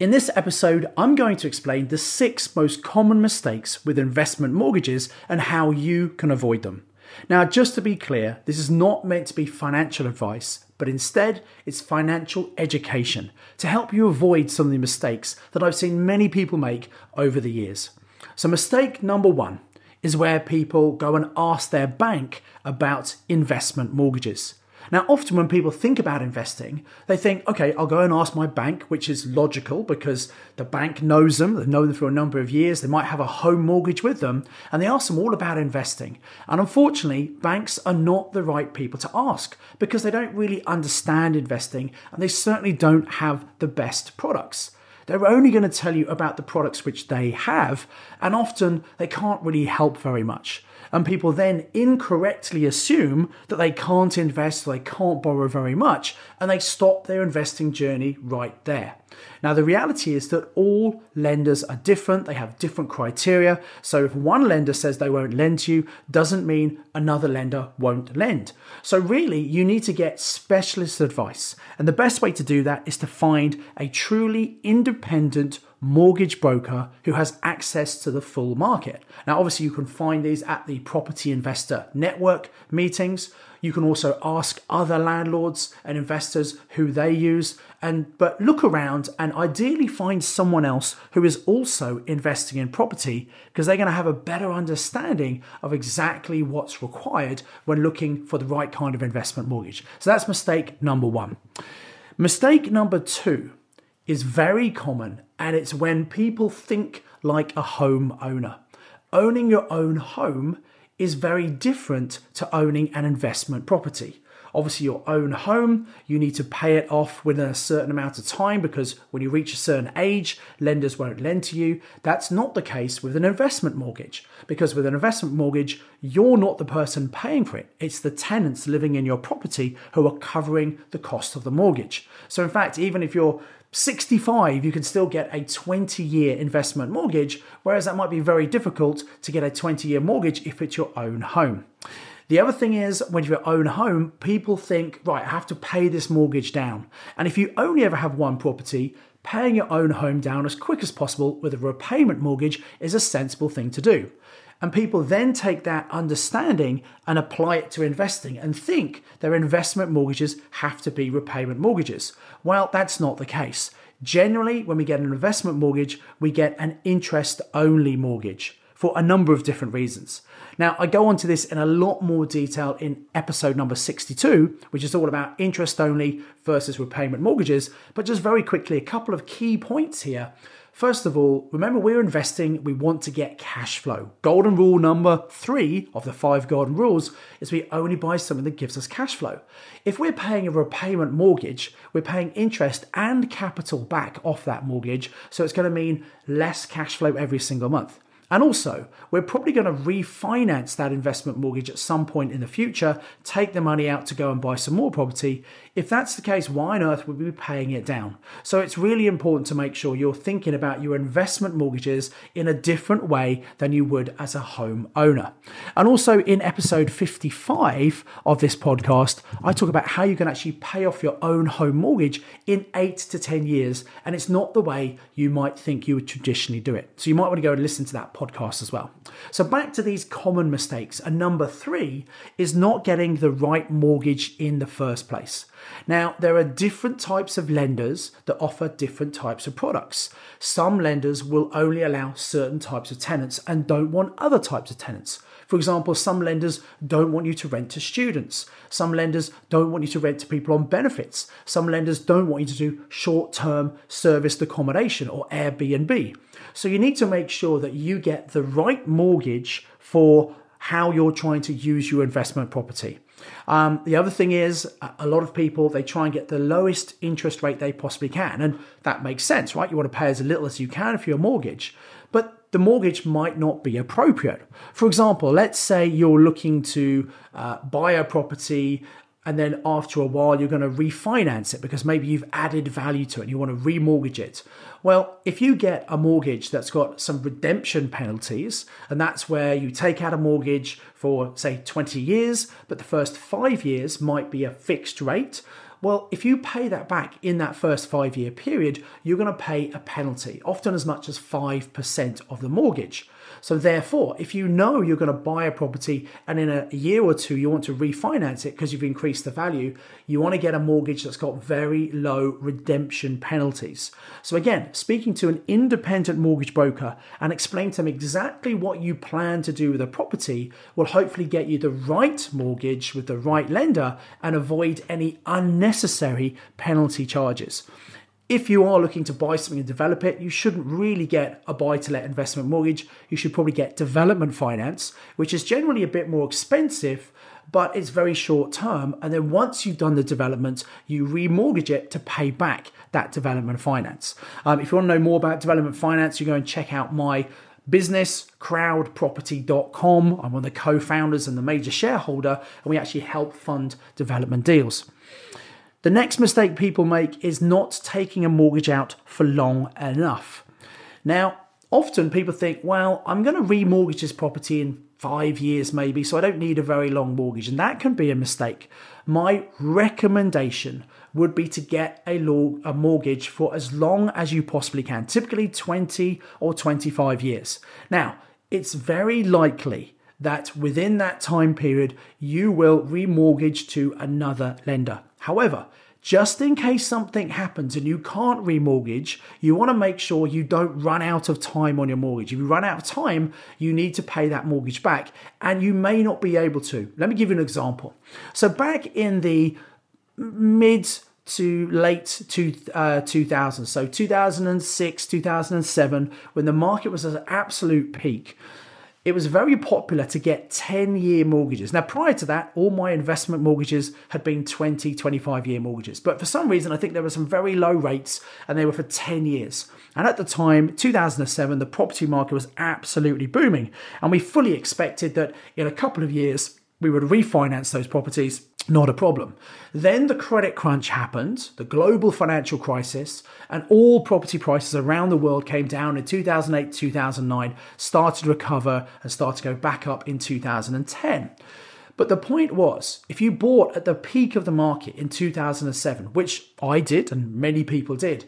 In this episode, I'm going to explain the six most common mistakes with investment mortgages and how you can avoid them. Now, just to be clear, this is not meant to be financial advice, but instead it's financial education to help you avoid some of the mistakes that I've seen many people make over the years. So, mistake number one is where people go and ask their bank about investment mortgages. Now, often when people think about investing, they think, okay, I'll go and ask my bank, which is logical because the bank knows them, they've known them for a number of years, they might have a home mortgage with them, and they ask them all about investing. And unfortunately, banks are not the right people to ask because they don't really understand investing and they certainly don't have the best products. They're only going to tell you about the products which they have, and often they can't really help very much and people then incorrectly assume that they can't invest, they can't borrow very much, and they stop their investing journey right there. Now, the reality is that all lenders are different, they have different criteria. So, if one lender says they won't lend to you, doesn't mean another lender won't lend. So, really, you need to get specialist advice. And the best way to do that is to find a truly independent mortgage broker who has access to the full market. Now, obviously, you can find these at the Property Investor Network meetings. You can also ask other landlords and investors who they use and but look around and ideally find someone else who is also investing in property because they're going to have a better understanding of exactly what's required when looking for the right kind of investment mortgage. So that's mistake number 1. Mistake number 2 is very common and it's when people think like a home owner. Owning your own home is very different to owning an investment property. Obviously, your own home, you need to pay it off within a certain amount of time because when you reach a certain age, lenders won't lend to you. That's not the case with an investment mortgage because with an investment mortgage, you're not the person paying for it. It's the tenants living in your property who are covering the cost of the mortgage. So, in fact, even if you're 65, you can still get a 20 year investment mortgage, whereas that might be very difficult to get a 20 year mortgage if it's your own home. The other thing is, when you own a home, people think, right, I have to pay this mortgage down. And if you only ever have one property, paying your own home down as quick as possible with a repayment mortgage is a sensible thing to do. And people then take that understanding and apply it to investing and think their investment mortgages have to be repayment mortgages. Well, that's not the case. Generally, when we get an investment mortgage, we get an interest only mortgage for a number of different reasons. Now, I go into this in a lot more detail in episode number 62, which is all about interest only versus repayment mortgages. But just very quickly, a couple of key points here. First of all, remember we're investing, we want to get cash flow. Golden rule number three of the five golden rules is we only buy something that gives us cash flow. If we're paying a repayment mortgage, we're paying interest and capital back off that mortgage, so it's going to mean less cash flow every single month. And also, we're probably going to refinance that investment mortgage at some point in the future, take the money out to go and buy some more property. If that's the case, why on earth would we be paying it down? So it's really important to make sure you're thinking about your investment mortgages in a different way than you would as a home owner. And also in episode 55 of this podcast, I talk about how you can actually pay off your own home mortgage in eight to 10 years. And it's not the way you might think you would traditionally do it. So you might want to go and listen to that podcast as well. So back to these common mistakes. And number three is not getting the right mortgage in the first place. Now, there are different types of lenders that offer different types of products. Some lenders will only allow certain types of tenants and don't want other types of tenants. For example, some lenders don't want you to rent to students. Some lenders don't want you to rent to people on benefits. Some lenders don't want you to do short term serviced accommodation or Airbnb. So you need to make sure that you get the right mortgage for how you're trying to use your investment property. Um, the other thing is, a lot of people they try and get the lowest interest rate they possibly can, and that makes sense, right? You want to pay as little as you can for your mortgage. But the mortgage might not be appropriate. For example, let's say you're looking to uh, buy a property and then after a while you're going to refinance it because maybe you've added value to it and you want to remortgage it. Well, if you get a mortgage that's got some redemption penalties, and that's where you take out a mortgage for, say, 20 years, but the first five years might be a fixed rate, well, if you pay that back in that first five year period, you're going to pay a penalty, often as much as 5% of the mortgage. So, therefore, if you know you're going to buy a property and in a year or two you want to refinance it because you've increased the value, you want to get a mortgage that's got very low redemption penalties. So, again, speaking to an independent mortgage broker and explain to them exactly what you plan to do with a property will hopefully get you the right mortgage with the right lender and avoid any unnecessary penalty charges if you are looking to buy something and develop it, you shouldn't really get a buy to let investment mortgage. You should probably get development finance, which is generally a bit more expensive, but it's very short term. And then once you've done the development, you remortgage it to pay back that development finance. Um, if you want to know more about development finance, you go and check out my business crowdproperty.com i'm one of the co-founders and the major shareholder and we actually help fund development deals the next mistake people make is not taking a mortgage out for long enough. Now, often people think, well, I'm going to remortgage this property in five years maybe, so I don't need a very long mortgage. And that can be a mistake. My recommendation would be to get a, law, a mortgage for as long as you possibly can, typically 20 or 25 years. Now, it's very likely that within that time period, you will remortgage to another lender. However, just in case something happens and you can't remortgage, you want to make sure you don't run out of time on your mortgage. If you run out of time, you need to pay that mortgage back and you may not be able to. Let me give you an example. So, back in the mid to late two, uh, 2000, so 2006, 2007, when the market was at absolute peak, it was very popular to get 10 year mortgages. Now, prior to that, all my investment mortgages had been 20, 25 year mortgages. But for some reason, I think there were some very low rates and they were for 10 years. And at the time, 2007, the property market was absolutely booming. And we fully expected that in a couple of years, we would refinance those properties not a problem. Then the credit crunch happened, the global financial crisis, and all property prices around the world came down in 2008, 2009, started to recover and started to go back up in 2010. But the point was, if you bought at the peak of the market in 2007, which I did and many people did,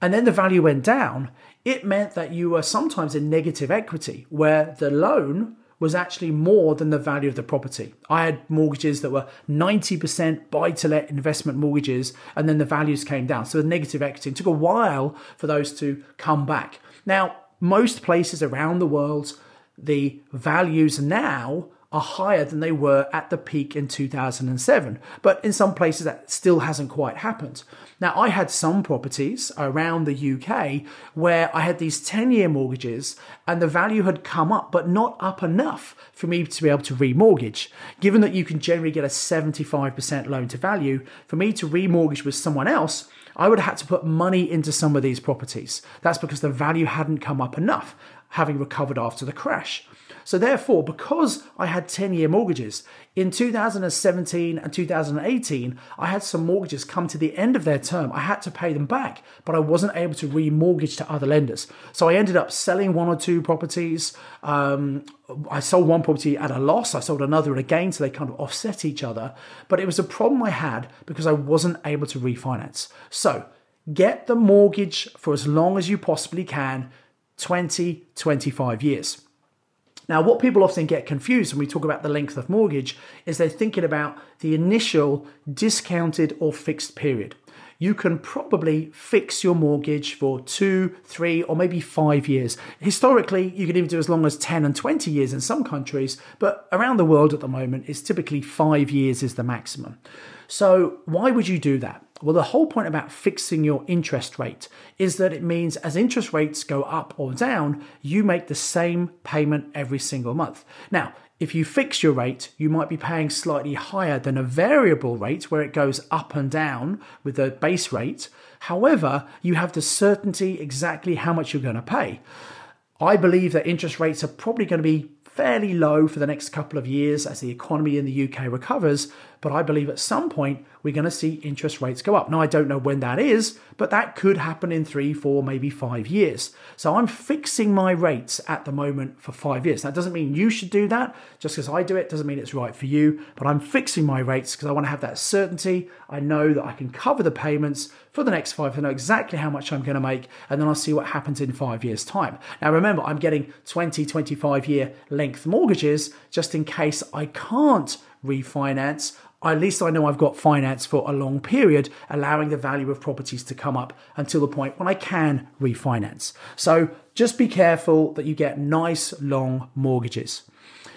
and then the value went down, it meant that you were sometimes in negative equity, where the loan was actually more than the value of the property. I had mortgages that were 90% buy to let investment mortgages, and then the values came down. So the negative equity. It took a while for those to come back. Now, most places around the world, the values now are higher than they were at the peak in 2007. But in some places, that still hasn't quite happened. Now, I had some properties around the UK where I had these 10 year mortgages and the value had come up, but not up enough for me to be able to remortgage. Given that you can generally get a 75% loan to value, for me to remortgage with someone else, I would have had to put money into some of these properties. That's because the value hadn't come up enough, having recovered after the crash. So, therefore, because I had 10 year mortgages, in 2017 and 2018, I had some mortgages come to the end of their term. I had to pay them back, but I wasn't able to remortgage to other lenders. So, I ended up selling one or two properties. Um, I sold one property at a loss, I sold another at a gain, so they kind of offset each other. But it was a problem I had because I wasn't able to refinance. So, get the mortgage for as long as you possibly can 20, 25 years. Now, what people often get confused when we talk about the length of mortgage is they're thinking about the initial discounted or fixed period. You can probably fix your mortgage for two, three, or maybe five years. Historically, you can even do as long as 10 and 20 years in some countries, but around the world at the moment, it's typically five years is the maximum. So, why would you do that? Well, the whole point about fixing your interest rate is that it means as interest rates go up or down, you make the same payment every single month. Now, if you fix your rate, you might be paying slightly higher than a variable rate where it goes up and down with the base rate. However, you have the certainty exactly how much you're going to pay. I believe that interest rates are probably going to be fairly low for the next couple of years as the economy in the UK recovers, but I believe at some point we're going to see interest rates go up. Now, I don't know when that is, but that could happen in three, four, maybe five years. So I'm fixing my rates at the moment for five years. That doesn't mean you should do that. Just because I do it doesn't mean it's right for you, but I'm fixing my rates because I want to have that certainty. I know that I can cover the payments for the next five. I know exactly how much I'm going to make, and then I'll see what happens in five years' time. Now, remember, I'm getting 20, 25 year length mortgages just in case I can't refinance at least I know I've got finance for a long period, allowing the value of properties to come up until the point when I can refinance. So just be careful that you get nice long mortgages.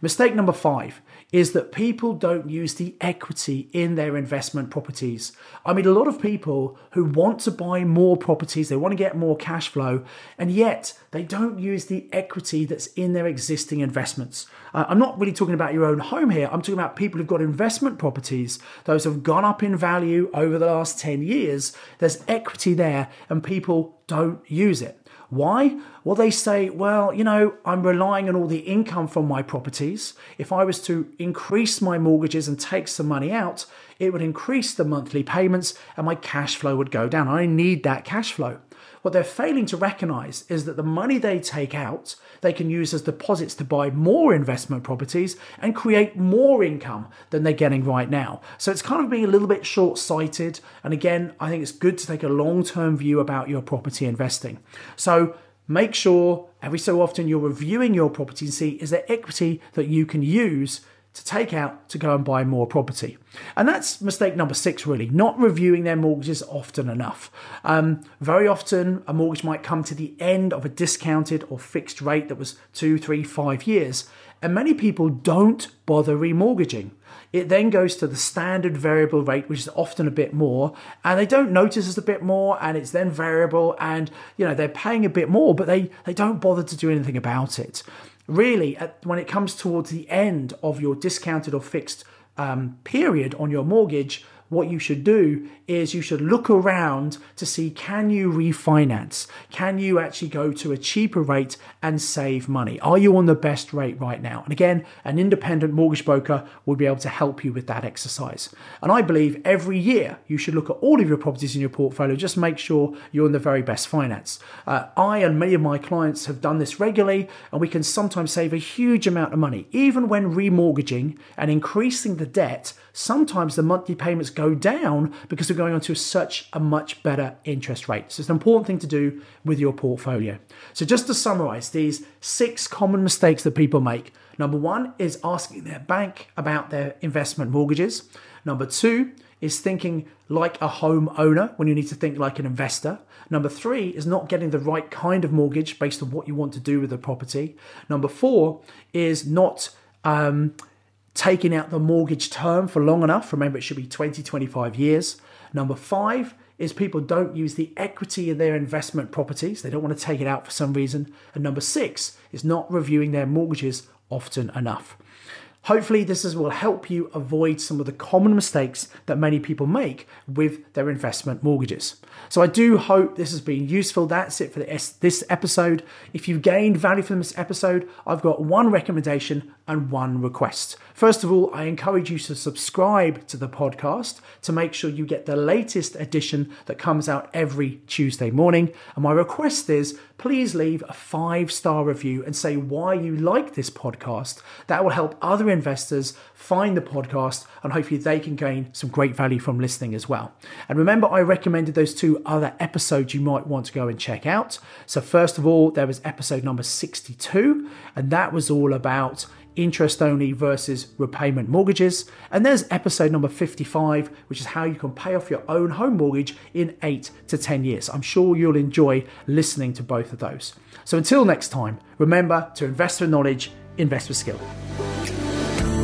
Mistake number five is that people don't use the equity in their investment properties. I mean, a lot of people who want to buy more properties, they want to get more cash flow, and yet they don't use the equity that's in their existing investments. Uh, I'm not really talking about your own home here. I'm talking about people who've got investment properties. Those have gone up in value over the last 10 years. There's equity there, and people don't use it. Why? Well, they say, well, you know, I'm relying on all the income from my properties. If I was to increase my mortgages and take some money out, it would increase the monthly payments and my cash flow would go down. I need that cash flow. What they're failing to recognize is that the money they take out, they can use as deposits to buy more investment properties and create more income than they're getting right now. So it's kind of being a little bit short sighted. And again, I think it's good to take a long term view about your property investing. So make sure every so often you're reviewing your property and see is there equity that you can use to take out to go and buy more property. And that's mistake number six, really, not reviewing their mortgages often enough. Um, very often, a mortgage might come to the end of a discounted or fixed rate that was two, three, five years, and many people don't bother remortgaging. It then goes to the standard variable rate, which is often a bit more, and they don't notice it's a bit more, and it's then variable, and you know they're paying a bit more, but they they don't bother to do anything about it really, at, when it comes towards the end of your discounted or fixed um, period on your mortgage, what you should do is you should look around to see can you refinance? Can you actually go to a cheaper rate and save money? Are you on the best rate right now? And again, an independent mortgage broker will be able to help you with that exercise. And I believe every year you should look at all of your properties in your portfolio, just make sure you're in the very best finance. Uh, I and many of my clients have done this regularly, and we can sometimes save a huge amount of money. Even when remortgaging and increasing the debt, sometimes the monthly payments go down because we're going on to such a much better interest rate. So it's an important thing to do with your portfolio. So just to summarize these six common mistakes that people make. Number one is asking their bank about their investment mortgages. Number two is thinking like a home owner when you need to think like an investor. Number three is not getting the right kind of mortgage based on what you want to do with the property. Number four is not um, taking out the mortgage term for long enough. Remember, it should be 20, 25 years. Number five is people don't use the equity in their investment properties. They don't want to take it out for some reason. And number six is not reviewing their mortgages often enough. Hopefully, this is, will help you avoid some of the common mistakes that many people make with their investment mortgages. So, I do hope this has been useful. That's it for this episode. If you've gained value from this episode, I've got one recommendation and one request. First of all, I encourage you to subscribe to the podcast to make sure you get the latest edition that comes out every Tuesday morning. And my request is please leave a five star review and say why you like this podcast. That will help other investors find the podcast and hopefully they can gain some great value from listening as well. And remember, I recommended those two other episodes you might want to go and check out. So, first of all, there was episode number 62, and that was all about interest only versus repayment mortgages. And there's episode number 55, which is how you can pay off your own home mortgage in eight to 10 years. I'm sure you'll enjoy listening to both of those. So until next time, remember to invest with knowledge, invest with skill.